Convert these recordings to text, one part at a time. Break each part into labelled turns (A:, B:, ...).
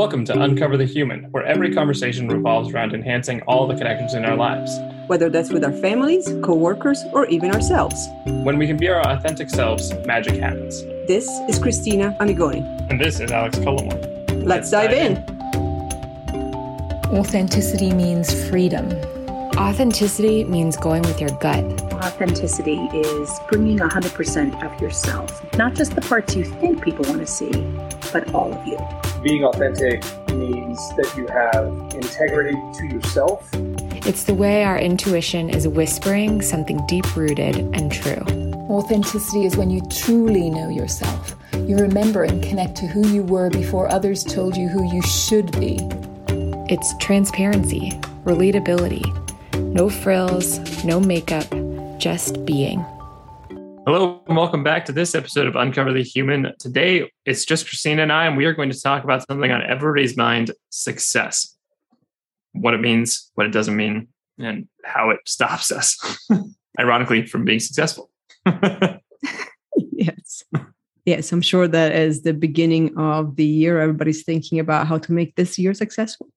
A: Welcome to Uncover the Human, where every conversation revolves around enhancing all the connections in our lives.
B: Whether that's with our families, coworkers, or even ourselves.
A: When we can be our authentic selves, magic happens.
B: This is Christina Amigoni.
A: And this is Alex Cullimore.
B: Let's, Let's dive, dive in.
C: in. Authenticity means freedom.
D: Authenticity means going with your gut.
E: Authenticity is bringing 100% of yourself, not just the parts you think people want to see, but all of you
F: being authentic means that you have integrity to yourself.
D: It's the way our intuition is whispering something deep rooted and true.
C: Authenticity is when you truly know yourself. You remember and connect to who you were before others told you who you should be.
D: It's transparency, relatability, no frills, no makeup, just being.
A: Hello, and welcome back to this episode of Uncover the Human. Today, it's just Christina and I, and we are going to talk about something on everybody's mind success. What it means, what it doesn't mean, and how it stops us, ironically, from being successful.
B: yes. Yes, I'm sure that as the beginning of the year, everybody's thinking about how to make this year successful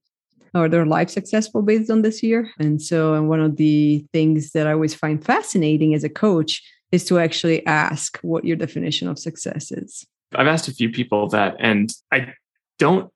B: or their life successful based on this year. And so, and one of the things that I always find fascinating as a coach is to actually ask what your definition of success is.
A: I've asked a few people that, and I don't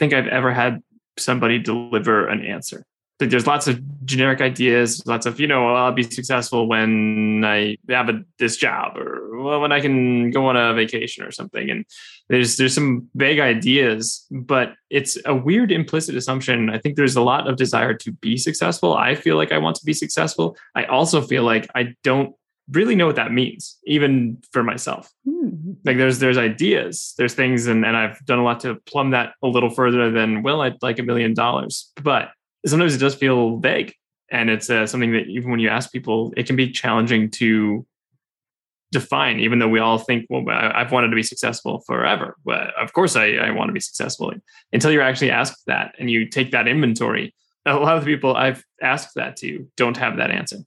A: think I've ever had somebody deliver an answer. There's lots of generic ideas, lots of, you know, I'll be successful when I have a, this job or well, when I can go on a vacation or something. And there's there's some vague ideas, but it's a weird implicit assumption. I think there's a lot of desire to be successful. I feel like I want to be successful. I also feel like I don't really know what that means, even for myself. Mm-hmm. Like there's there's ideas, there's things, and, and I've done a lot to plumb that a little further than well, I'd like a million dollars. But sometimes it does feel vague, and it's uh, something that even when you ask people, it can be challenging to define. Even though we all think, well, I've wanted to be successful forever. but of course, I, I want to be successful. Until you're actually asked that, and you take that inventory. A lot of the people I've asked that to don't have that answer.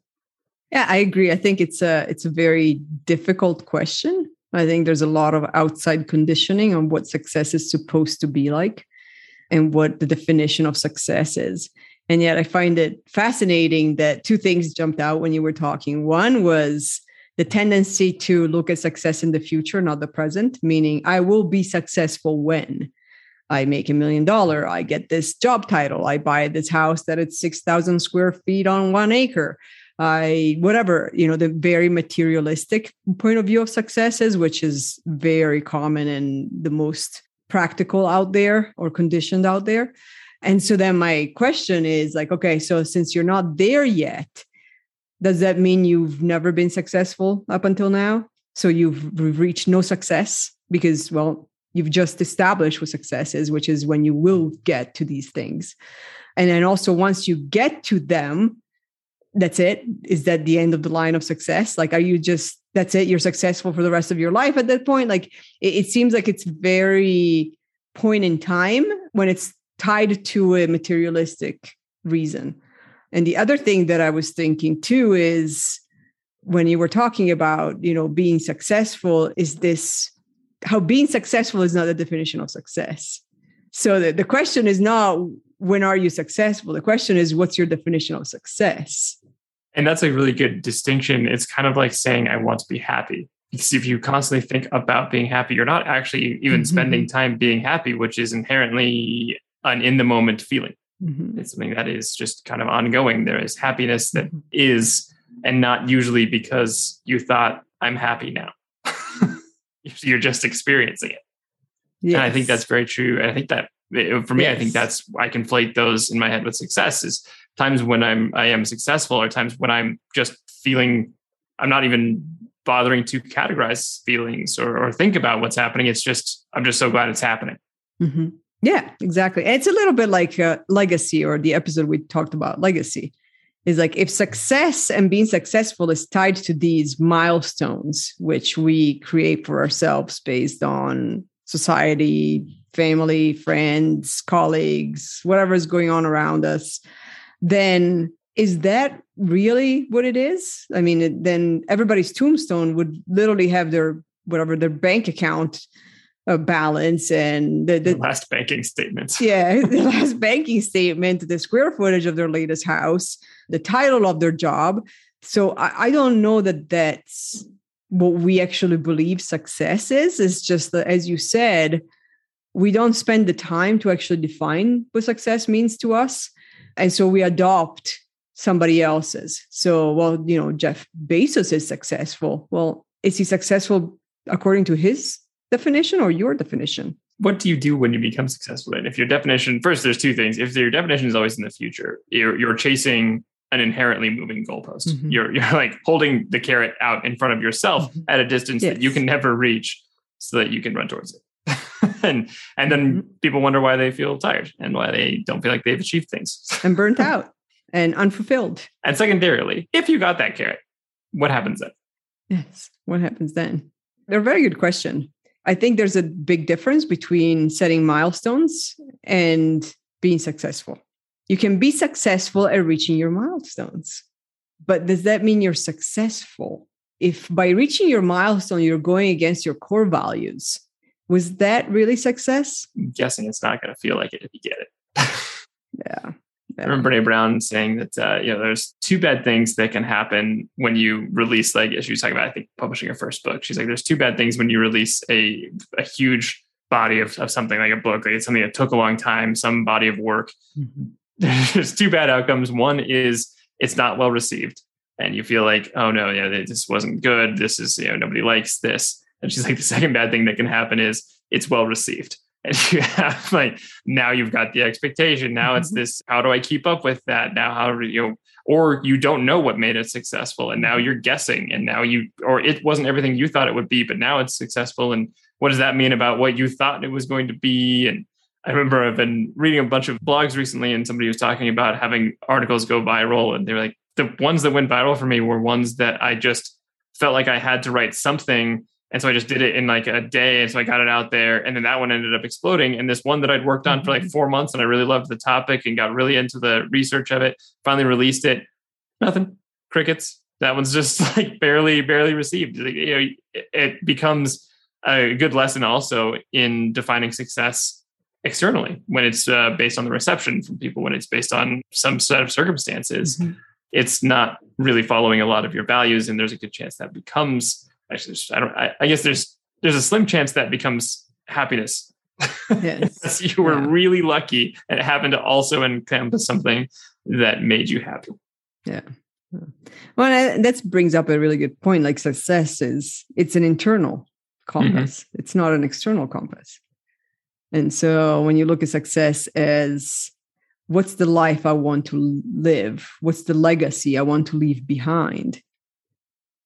B: Yeah, I agree. I think it's a it's a very difficult question. I think there's a lot of outside conditioning on what success is supposed to be like and what the definition of success is. And yet I find it fascinating that two things jumped out when you were talking. One was the tendency to look at success in the future, not the present, meaning I will be successful when I make a million dollar, I get this job title, I buy this house that it's 6,000 square feet on one acre. I whatever you know the very materialistic point of view of successes, which is very common and the most practical out there or conditioned out there. And so then my question is like, okay, so since you're not there yet, does that mean you've never been successful up until now? So you've reached no success because, well, you've just established what success is, which is when you will get to these things. And then also, once you get to them, that's it? Is that the end of the line of success? Like are you just that's it? You're successful for the rest of your life at that point? Like it, it seems like it's very point in time when it's tied to a materialistic reason. And the other thing that i was thinking too is when you were talking about you know being successful is this how being successful is not the definition of success. So the, the question is not when are you successful? The question is what's your definition of success
A: and that's a really good distinction. It's kind of like saying, I want to be happy. Because if you constantly think about being happy, you're not actually even mm-hmm. spending time being happy, which is inherently an in the moment feeling. Mm-hmm. It's something that is just kind of ongoing. There is happiness that mm-hmm. is, and not usually because you thought, I'm happy now. you're just experiencing it. Yes. And I think that's very true. I think that for me, yes. I think that's I conflate those in my head with success is times when I'm I am successful or times when I'm just feeling I'm not even bothering to categorize feelings or, or think about what's happening. It's just I'm just so glad it's happening.
B: Mm-hmm. Yeah, exactly. And it's a little bit like uh, legacy or the episode we talked about legacy is like if success and being successful is tied to these milestones which we create for ourselves based on society family friends colleagues whatever is going on around us then is that really what it is? I mean, then everybody's tombstone would literally have their whatever their bank account uh, balance and the, the,
A: The last banking statements.
B: yeah the last banking statement the square footage of their latest house the title of their job so i, I don't know that that's what we actually believe success is it's just that as you said we don't spend the time to actually define what success means to us and so we adopt somebody else's so well you know jeff bezos is successful well is he successful according to his definition or your definition
A: What do you do when you become successful? And if your definition, first, there's two things. If your definition is always in the future, you're, you're chasing an inherently moving goalpost.
B: Mhm.
A: You're, you're like holding the carrot out in front of yourself
B: Mhm.
A: at a distance that you can never reach so that you can run towards it. and and then
B: Mm-hmm.
A: people wonder why they feel tired and why they don't feel like they've achieved things.
B: and burnt out and unfulfilled
A: And secondarily, if you got that carrot, what happens then?
B: Yes. What happens then? They're a very good question. I think there's a big difference between setting milestones and being successful. You can be successful at reaching your milestones, but does that mean you're successful? If by reaching your milestone, you're going against your core values, was that really success?
A: I'm guessing it's not going to feel like it if you get it.
B: Yeah.
A: I remember Brene Brown saying that uh, you know there's two bad things that can happen when you release like as she was talking about I think publishing her first book. She's like there's two bad things when you release a a huge body of, of something like a book, like it's something that took a long time, some body of work.
B: Mhm.
A: There's two bad outcomes. One is it's not well received, and you feel like oh no, yeah, this wasn't good. This is you know nobody likes this. And she's like the second bad thing that can happen is it's well received. And you have like now you've got the expectation. Now it's
B: Mhm.
A: this, how do I keep up with that? Now how do you know, or you don't know what made it successful and now you're guessing and now you or it wasn't everything you thought it would be, but now it's successful. And what does that mean about what you thought it was going to be? And I remember I've been reading a bunch of blogs recently and somebody was talking about having articles go viral and they're like, the ones that went viral for me were ones that I just felt like I had to write something and so I just did it in like a day. And so I got it out there. And then that one ended up exploding. And this one that I'd worked on for like four months and I really loved the topic and got really into the research of it, finally released it. Nothing. Crickets. That one's just like barely, barely received. Like, You know, it- becomes a good lesson also in defining success externally when it's uh, based on the reception from people, when it's based on some set of circumstances
B: Mhm.
A: it's not really following a lot of your values and there's a good chance that becomes actually i don't I, I guess there's there's a slim chance that becomes happiness
B: Yes.
A: You were
B: Yeah.
A: really lucky and it happened to also encompass something that made you happy
B: Yeah. Well, that brings up a really good point. Like success is it's an internal compass. Mm-hmm. It's not an external compass. And so when you look at success as what's the life I want to live? What's the legacy I want to leave behind?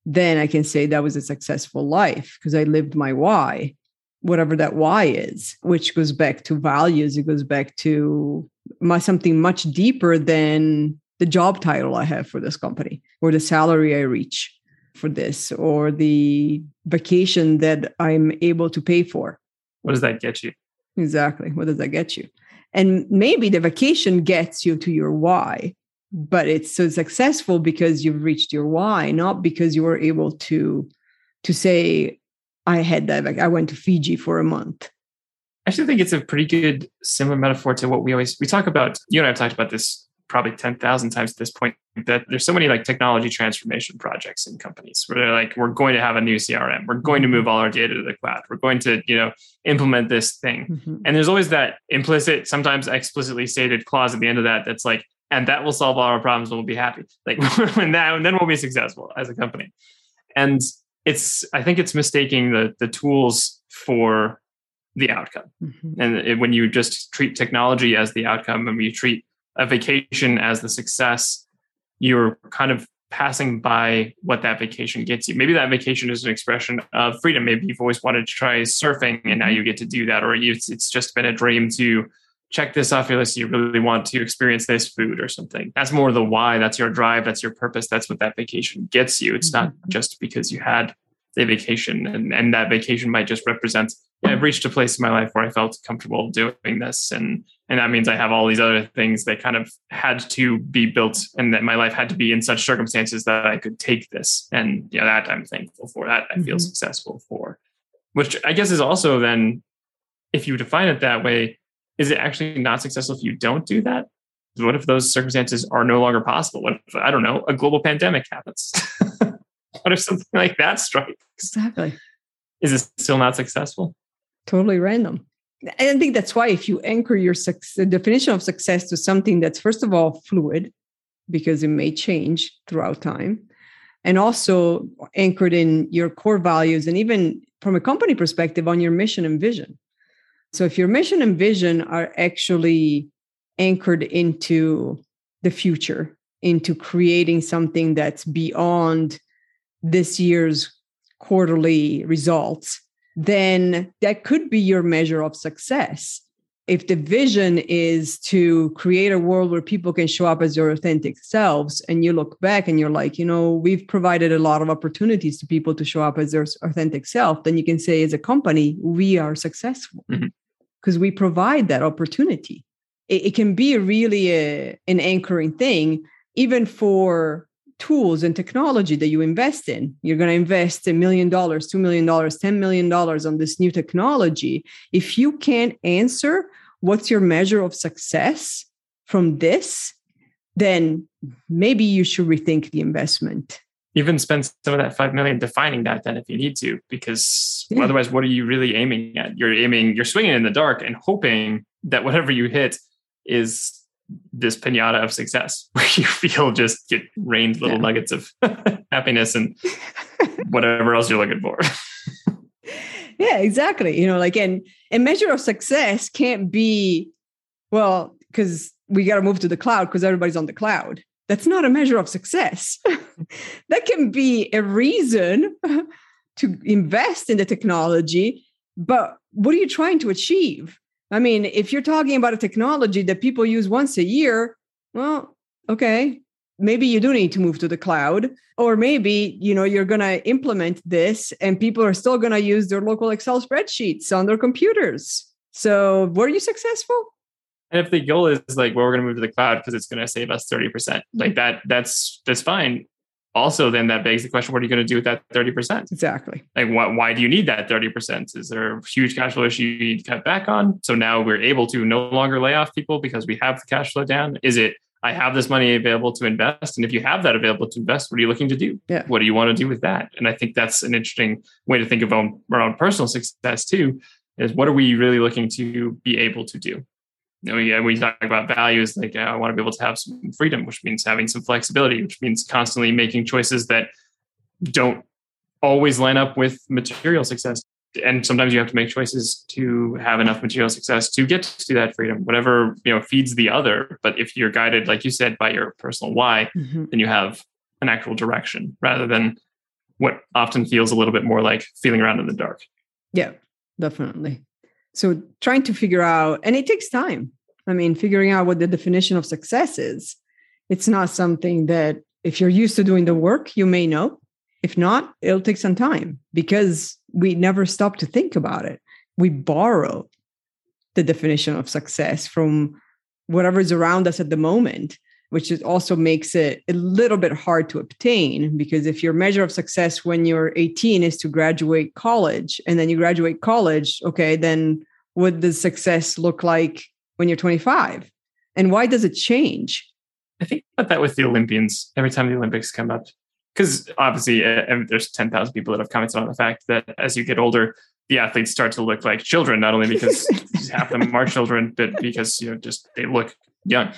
B: Then I can say that was a successful life because I lived my why, whatever that why is, which goes back to values. It goes back to my something much deeper than the job title I have for this company or the salary I reach for this or the vacation that I'm able to pay for.
A: what does that get you
B: Exactly. What does that get you? And maybe the vacation gets you to your why, but it's so successful because you've reached your why, not because you were able to to say, I had that. Like I went to Fiji for a month.
A: I actually think it's a pretty good similar metaphor to what we always we talk about. You and I have talked about this probably ten thousand times at this point. That there's so many like technology transformation projects in companies where they're like, we're going to have a new CRM, we're going to move all our data to the cloud, we're going to you know implement this thing,
B: Mhm.
A: and there's always that implicit, sometimes explicitly stated clause at the end of that that's like, and that will solve all our problems and we'll be happy. Like when that, and then we'll be successful as a company. And it's, I think it's mistaking the the tools for the outcome.
B: Mhm.
A: And it, when you just treat technology as the outcome and you treat a vacation as the success, you're kind of passing by what that vacation gets you. Maybe that vacation is an expression of freedom. Maybe you've always wanted to try surfing and now you get to do that, or you, it's just been a dream to check this off your list. You really want to experience this food or something. That's more the why. That's your drive. That's your purpose. That's what that vacation gets you. It's not just because you had a vacation and, and that vacation might just represent yeah, I've reached a place in my life where I felt comfortable doing this. And and that means I have all these other things that kind of had to be built and that my life had to be in such circumstances that I could take this. And yeah, that I'm thankful for. That I feel
B: Mhm.
A: successful for. Which I guess is also then if you define it that way, is it actually not successful if you don't do that? What if those circumstances are no longer possible? What if, I don't know, a global pandemic happens? what if something like that strikes?
B: Exactly.
A: Is it still not successful?
B: Totally random. And I think that's why if you anchor your success, definition of success to something that's first of all fluid, because it may change throughout time, and also anchored in your core values and even from a company perspective on your mission and vision. So if your mission and vision are actually anchored into the future, into creating something that's beyond this year's quarterly results, then that could be your measure of success. If the vision is to create a world where people can show up as their authentic selves and you look back and you're like you know we've provided a lot of opportunities to people to show up as their authentic self then you can say as a company we are successful mm-hmm. Because we provide that opportunity it, it can be really a, an anchoring thing even for tools and technology that you invest in. You're going to invest a million dollars, $2 million, $10 million on this new technology. If you can't answer what's your measure of success from this, then maybe you should rethink the investment.
A: Even spend some of that five million defining that then if you need to, because yeah. otherwise, what are you really aiming at? You're aiming, you're swinging in the dark and hoping that whatever you hit is this pinata of success where you feel just get rained little yeah. nuggets of happiness and whatever else you're looking for.
B: yeah, exactly. You know, like and a measure of success can't be well because we got to move to the cloud because everybody's on the cloud. That's not a measure of success. that can be a reason to invest in the technology, but what are you trying to achieve? I mean, if you're talking about a technology that people use once a year, well, okay, maybe you do need to move to the cloud or maybe you know you're going to implement this and people are still going to use their local excel spreadsheets on their computers so were you successful
A: and if the goal is like well we're going to move to the cloud because it's going to save us 30% mm-hmm. like that that's that's fine. Also then that begs the question what are you going to do with that 30%
B: exactly.
A: Like why, why do you need that 30% is there a huge cash flow issue you need to cut back on? So now we're able to no longer lay off people because we have the cash flow down. Is it i have this money available to invest and if you have that available to invest what are you looking to do?
B: Yeah.
A: what do you want to do with that? And i think that's an interesting way to think of um, our own personal success too is what are we really looking to be able to do you know, yeah, we talk about values like I want to be able to have some freedom, which means having some flexibility, which means constantly making choices that don't always line up with material success. And sometimes you have to make choices to have enough material success to get to that freedom, whatever you know feeds the other. But if you're guided, like you said, by your personal why, mm-hmm. then you have an actual direction rather than what often feels a little bit more like feeling around in the dark.
B: Yeah, definitely. So trying to figure out, and it takes time. I mean, figuring out what the definition of success is. It's not something that if you're used to doing the work, you may know. If not, it'll take some time because we never stop to think about it. We borrow the definition of success from whatever's around us at the moment which also makes it a little bit hard to obtain because if your measure of success when you're 18 is to graduate college and then you graduate college okay then what does success look like when you're 25 and why does it change?
A: I think about that with the olympians every time the olympics come up because obviously uh, there's 10,000 people that have commented on the fact that as you get older the athletes start to look like children not only because half of them are children but because you know just they look young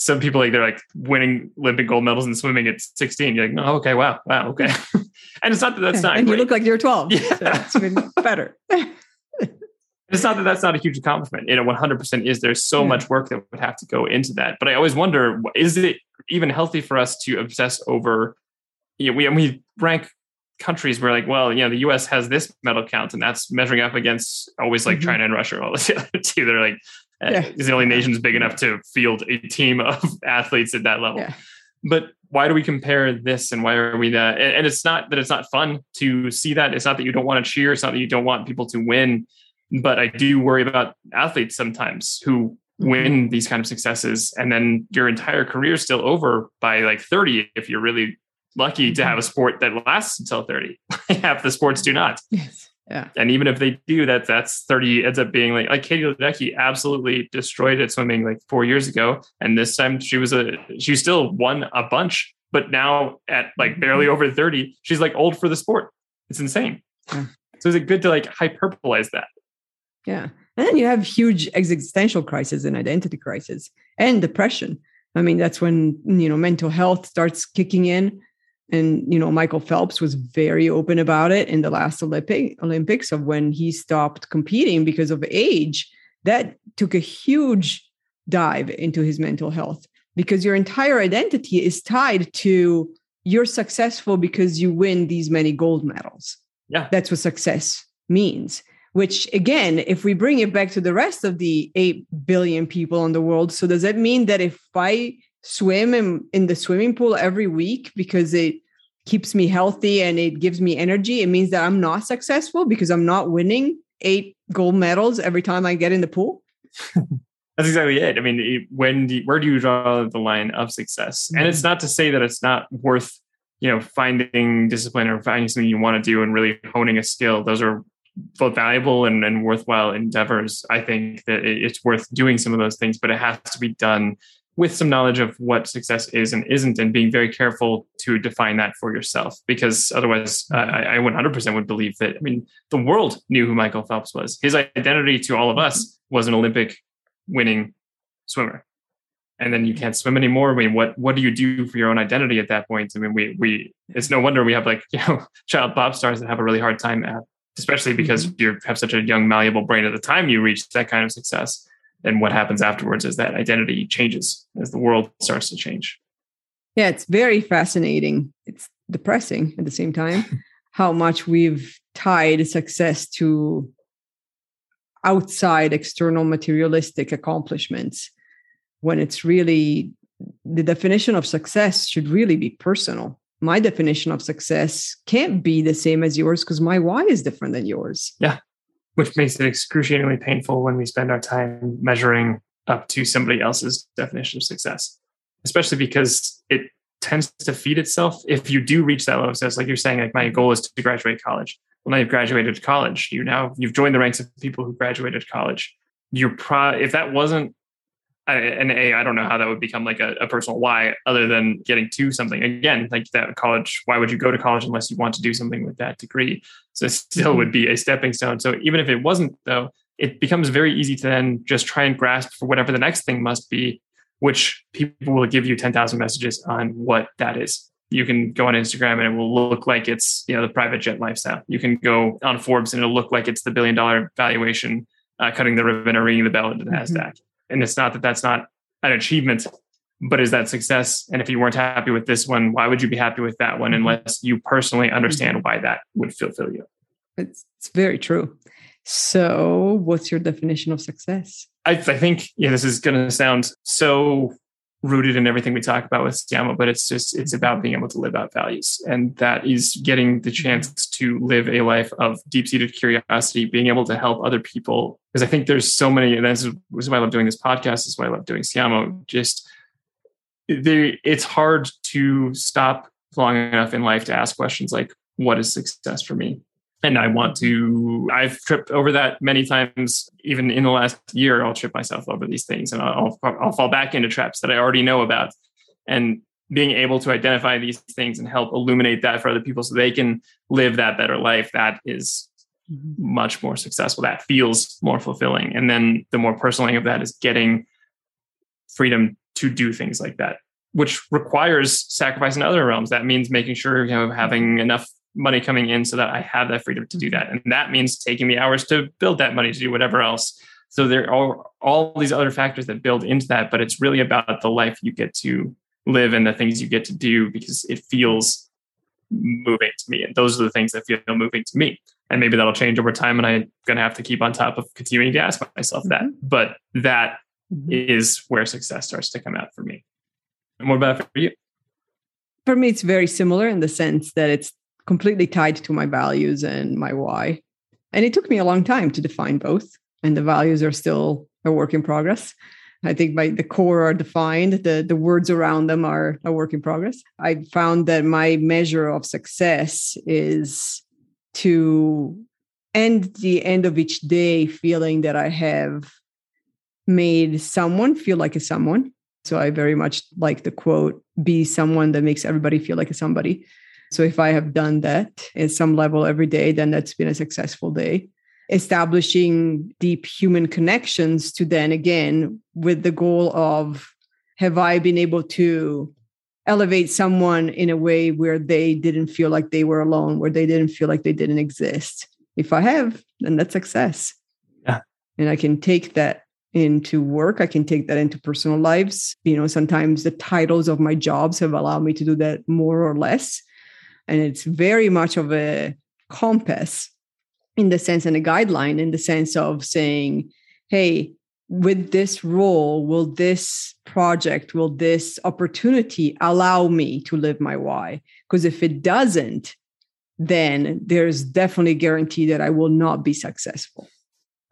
A: some people like they're like winning Olympic gold medals in swimming at 16. You're like, no, oh, okay, wow, wow, okay. and it's not that that's not.
B: And great. you look like you're 12. Yeah, so it's better.
A: it's not that that's not a huge accomplishment. You know, 100% is. There's so yeah. much work that would have to go into that. But I always wonder, is it even healthy for us to obsess over? You know, we we rank countries where like, well, you know, the U.S. has this medal count, and that's measuring up against always like mm-hmm. China and Russia, all the other two. They're like, yeah. is the only nation's big enough to field a team of athletes at that level. Yeah. But why do we compare this and why are we that? And it's not that it's not fun to see that. It's not that you don't want to cheer. It's not that you don't want people to win. But I do worry about athletes sometimes who win these kind of successes and then your entire career is still over by like 30 if you're really lucky to have a sport that lasts until 30 half the sports do not
B: yes Yeah.
A: And even if they do that, that's 30 ends up being like like Katie Ledecky absolutely destroyed at swimming like four years ago. And this time she was a she still won a bunch, but now at like barely
B: Mm-hmm.
A: over 30, she's like old for the sport. It's insane.
B: Yeah.
A: So is it good to like hyperbolize that?
B: Yeah. And then you have huge existential crisis and identity crisis and depression. I mean, that's when, you know, mental health starts kicking in. And, you know, Michael Phelps was very open about it in the last Olympic Olympics of when he stopped competing because of age. That took a huge dive into his mental health because your entire identity is tied to you're successful because you win these many gold medals.
A: Yeah.
B: That's what success means which again if we bring it back to the rest of the 8 billion people in the world so does that mean that if i swim in, in the swimming pool every week because it keeps me healthy and it gives me energy it means that i'm not successful because i'm not winning eight gold medals every time i get in the pool
A: That's exactly it. I mean, when do you, where do you draw the line of success? And it's mm-hmm. not to say that it's not worth, you know, finding discipline or finding something you want to do and really honing a skill. Those are both valuable and, and worthwhile endeavors. I think that it's worth doing some of those things, but it has to be done with some knowledge of what success is and isn't, and being very careful to define that for yourself. Because otherwise, uh, I, I 100% would believe that. I mean, the world knew who Michael Phelps was. His identity to all of us was an Olympic winning swimmer. And then you can't swim anymore. I mean, what what do you do for your own identity at that point? I mean, we we it's no wonder we have like you know child pop stars that have a really hard time at, especially because you have such a young malleable brain at the time you reach that kind of success. And what happens afterwards is that identity changes as the world starts to change.
B: yeah it's very fascinating. It's depressing at the same time how much we've tied success to outside external materialistic accomplishments when it's really the definition of success should really be personal. My definition of success can't be the same as yours because my why is different than yours
A: which makes it excruciatingly painful when we spend our time measuring up to somebody else's definition of success, especially because it tends to feed itself. If you do reach that level of success, like you're saying, like my goal is to graduate college. Well, now you've graduated college. You now you've joined the ranks of people who graduated college. You're pro if that wasn't I- and a I don't know how that would become like a, a personal why other than getting to something again like that college. Why would you go to college unless you want to do something with that degree? So it still would be a stepping stone. So even if it wasn't though, it becomes very easy to then just try and grasp for whatever the next thing must be, which people will give you 10,000 messages on what that is. You can go on Instagram and it will look like it's, you know, the private jet lifestyle. You can go on Forbes and it'll look like it's the billion dollar valuation, uh, cutting the ribbon or ringing the bell into the
B: Mhm.
A: NASDAQ. And it's not that that's not an achievement, but is that success? And if you weren't happy with this one, why would you be happy with that one mm-hmm. unless you personally mm-hmm. understand why that would fulfill you?
B: it's, it's very true so what's your definition of success
A: I, I think yeah, this is going to sound so rooted in everything we talk about with Siamo, but it's just it's about being able to live out values, and that is getting the chance to live a life of deep seated curiosity, being able to help other people. Because I think there's so many, and this is, why I love doing this podcast. This is why I love doing Siamo. Just there, it's hard to stop long enough in life to ask questions like, "What is success for me?" And I want to. I've tripped over that many times. Even in the last year, I'll trip myself over these things, and I'll I'll fall back into traps that I already know about. And being able to identify these things and help illuminate that for other people, so they can live that better life, that is much more successful. That feels more fulfilling. And then the more personal thing of that is getting freedom to do things like that, which requires sacrifice in other realms. That means making sure you know having enough money coming in so that I have that freedom to do that. And that means taking the hours to build that money to do whatever else. So there are all these other factors that build into that, but it's really about the life you get to live and the things you get to do because it feels moving to me. And those are the things that feel moving to me. And maybe that'll change over time. And I'm going to have to keep on top of continuing to ask myself that. Mm-hmm. But that mm-hmm. is where success starts to come out for me. And what about for you?
B: For me, it's very similar in the sense that it's completely tied to my values and my why. And it took me a long time to define both. And the values are still a work in progress. I think by the core are defined, the, the words around them are a work in progress. I found that my measure of success is to end the end of each day feeling that I have made someone feel like a someone. So I very much like the quote, be someone that makes everybody feel like a somebody. So if I have done that at some level every day, then that's been a successful day. Establishing deep human connections to then again, with the goal of have I been able to elevate someone in a way where they didn't feel like they were alone, where they didn't feel like they didn't exist? If I have, then that's success.
A: Yeah.
B: And I can take that into work. I can take that into personal lives. You know, sometimes the titles of my jobs have allowed me to do that more or less. And it's very much of a compass in the sense and a guideline in the sense of saying, hey, with this role, will this project, will this opportunity allow me to live my why? Because if it doesn't, then there's definitely a guarantee that I will not be successful.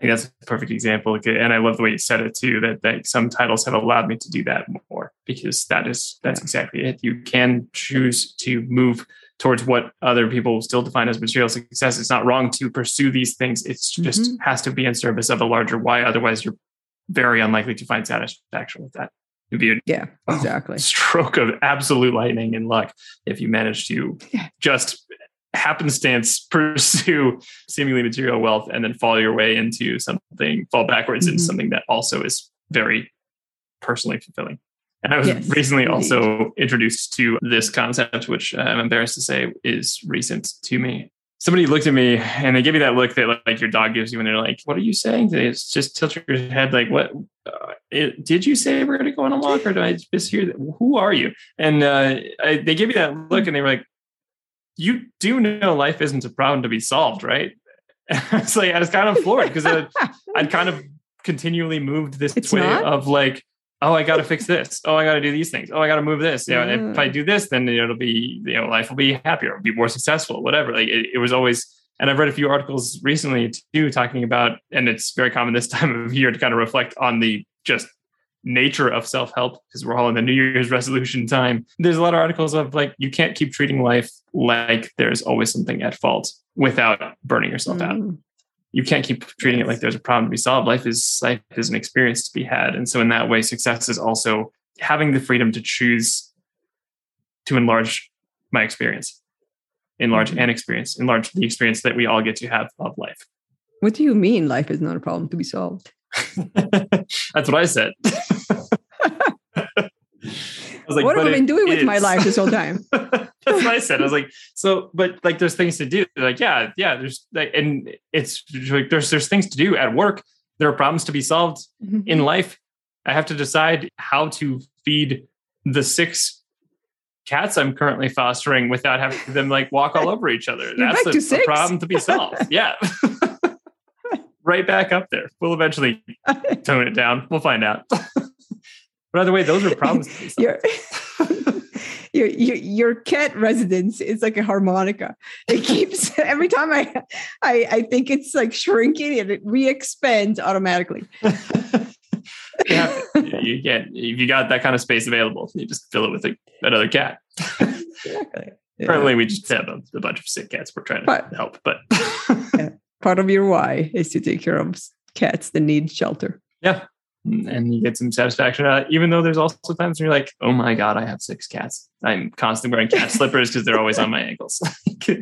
A: I think that's a perfect example. And I love the way you said it too, that, that some titles have allowed me to do that more because that is that's exactly it. You can choose to move towards what other people still define as material success. It's not wrong to pursue these things. It's just mm-hmm. has to be in service of a larger why. Otherwise, you're very unlikely to find satisfaction with that. It'd be a
B: yeah, exactly.
A: Oh, stroke of absolute lightning and luck if you manage to yeah. just happenstance pursue seemingly material wealth and then fall your way into something, fall backwards mm-hmm. into something that also is very personally fulfilling. And I was yes, recently indeed. also introduced to this concept, which I'm embarrassed to say is recent to me somebody looked at me and they gave me that look that like your dog gives you when they're like, "What are you saying?" They just tilt your head like, "What? Uh, it, did you say we're going to go on a walk, or did I just hear that? Who are you?" And uh, I, they give me that look and they were like, "You do know life isn't a problem to be solved, right?" it's like I was kind of floored because I'd kind of continually moved this it's way not? of like oh, I got to fix this. Oh, I got to do these things. Oh, I got to move this. You know, mm. if I mm. do this, then it'll be, you know, life will be happier, it'll be more successful, whatever. Like it, it, was always, and I've read a few articles recently too, talking about, and it's very common this time of year to kind of reflect on the just nature of self-help because we're all in the New Year's resolution time. There's a lot of articles of like, you can't keep treating life like there's always something at fault without burning yourself mm. out you can't keep treating it like there's a problem to be solved. Life is life is an experience to be had, and so in that way, success is also having the freedom to choose to enlarge my experience, enlarge mm-hmm. an experience, enlarge the experience that we all get to have of life.
B: What do you mean life is not a problem to be solved?
A: That's what I said.
B: was like, what have I been doing with my life this whole time?
A: That's what I said. I was like, so, but like, there's things to do. Like, yeah, yeah. There's like, and it's like there's there's things to do at work. There are problems to be solved mm-hmm. in life. I have to decide how to feed the six cats I'm currently fostering without having them like walk all over each other.
B: You're
A: That's a, a problem to be solved. Yeah. right back up there. We'll eventually tone it down. We'll find out. By the way, those are problems.
B: your, your, your your cat residence is like a harmonica. It keeps every time I I I think it's like shrinking and it re-expands automatically.
A: yeah, you get if you got that kind of space available, you just fill it with a, another cat. exactly. Currently, we just have a, a, bunch of sick cats. We're trying to but, help, but
B: yeah, part of your why is to take care of cats that need shelter.
A: Yeah, and you get some satisfaction out even though there's also times when you're like oh my god i have six cats. I'm constantly wearing cat slippers because they're always on my ankles.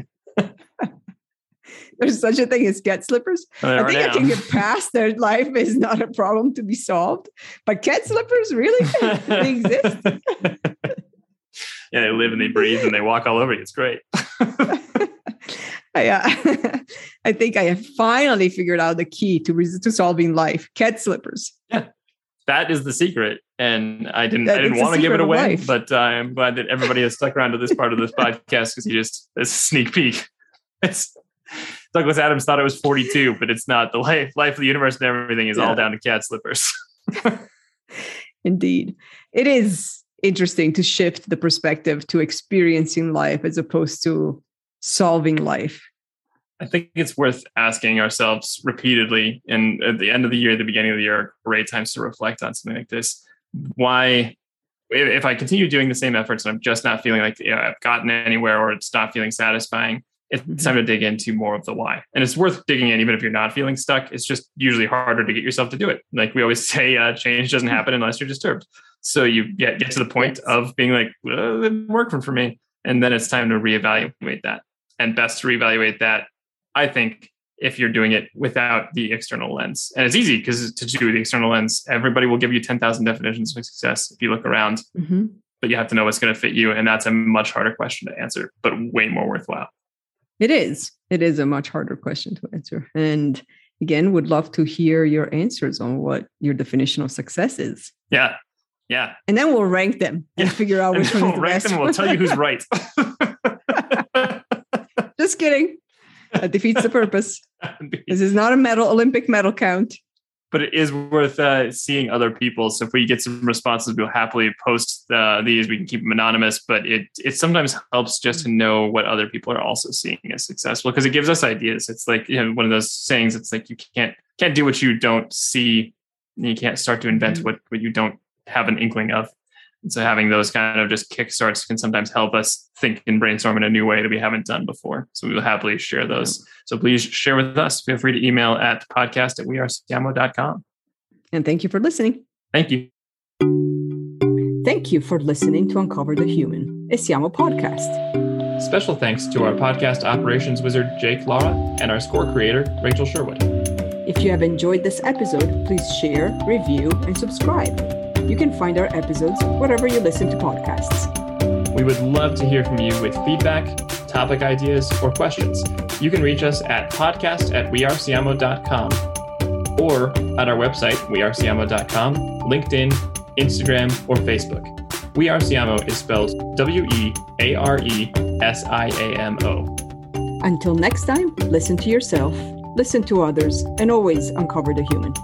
B: There's such a thing as cat slippers. I think now. i can get past that life is not a problem to be solved but cat slippers really? They exist?
A: Yeah they live and they breathe and they walk all over you. It's great.
B: I, uh, I think I have finally figured out the key to to solving life: cat slippers.
A: Yeah, that is the secret. And I didn't that I didn't want to give it away, but uh, I'm glad that everybody has stuck around to this part of this podcast because you just it's a sneak peek. It's Douglas Adams thought it was 42, but it's not. The life life of the universe and everything is yeah. all down to cat slippers.
B: Indeed, it is interesting to shift the perspective to experiencing life as opposed to solving life?
A: I think it's worth asking ourselves repeatedly, and at the end of the year, the beginning of the year, great times to reflect on something like this. Why, if I continue doing the same efforts and I'm just not feeling like you know, I've gotten anywhere or it's not feeling satisfying, it's
B: Mhm.
A: time to dig into more of the why. And it's worth digging in, even if you're not feeling stuck. It's just usually harder to get yourself to do it. Like we always say, uh, change doesn't happen unless you're disturbed. So you get, get to the point of being like, well, it didn't work for me. And then it's time to reevaluate that. And best to reevaluate that, I think, if you're doing it without the external lens. And it's easy because to do the external lens, everybody will give you 10,000 definitions of success if you look around,
B: Mhm.
A: but you have to know what's going to fit you. And that's a much harder question to answer, but way more worthwhile.
B: It is. It is a much harder question to answer. And again, would love to hear your answers on what your definition of success is.
A: Yeah. Yeah.
B: And then we'll rank them and
A: Yeah.
B: figure out
A: And
B: which one
A: we'll
B: the
A: rank
B: best.
A: them and we'll tell you who's right.
B: Just kidding. That defeats the purpose. This is not a medal Olympic medal count.
A: but it is worth uh, seeing other people. So if we get some responses, we'll happily post uh, these. We can keep them anonymous, but it it sometimes helps just to know what other people are also seeing as successful because it gives us ideas. It's like you know one of those sayings. It's like you can't can't do what you don't see, and you can't start to invent
B: Mhm.
A: what what you don't have an inkling of. So having those kind of just kickstarts can sometimes help us think and brainstorm in a new way that we haven't done before. So we will happily share those. So please share with us. Feel free to email at podcast at wearesiamo.com.
B: And thank you for listening.
A: Thank you.
B: Thank you for listening to Uncover the Human, a Siamo podcast.
A: Special thanks to our podcast operations wizard, Jake Lara, and our score creator, Rachel Sherwood.
B: If you have enjoyed this episode, please share, review, and subscribe. You can find our episodes wherever you listen to podcasts.
A: We would love to hear from you with feedback, topic ideas, or questions. You can reach us at podcast at wearesiamo.com or at our website, wearesiamo.com, LinkedIn, Instagram, or Facebook. We Are Siamo is spelled W E A R E S I A M O.
B: Until next time, listen to yourself, listen to others, and always uncover the human.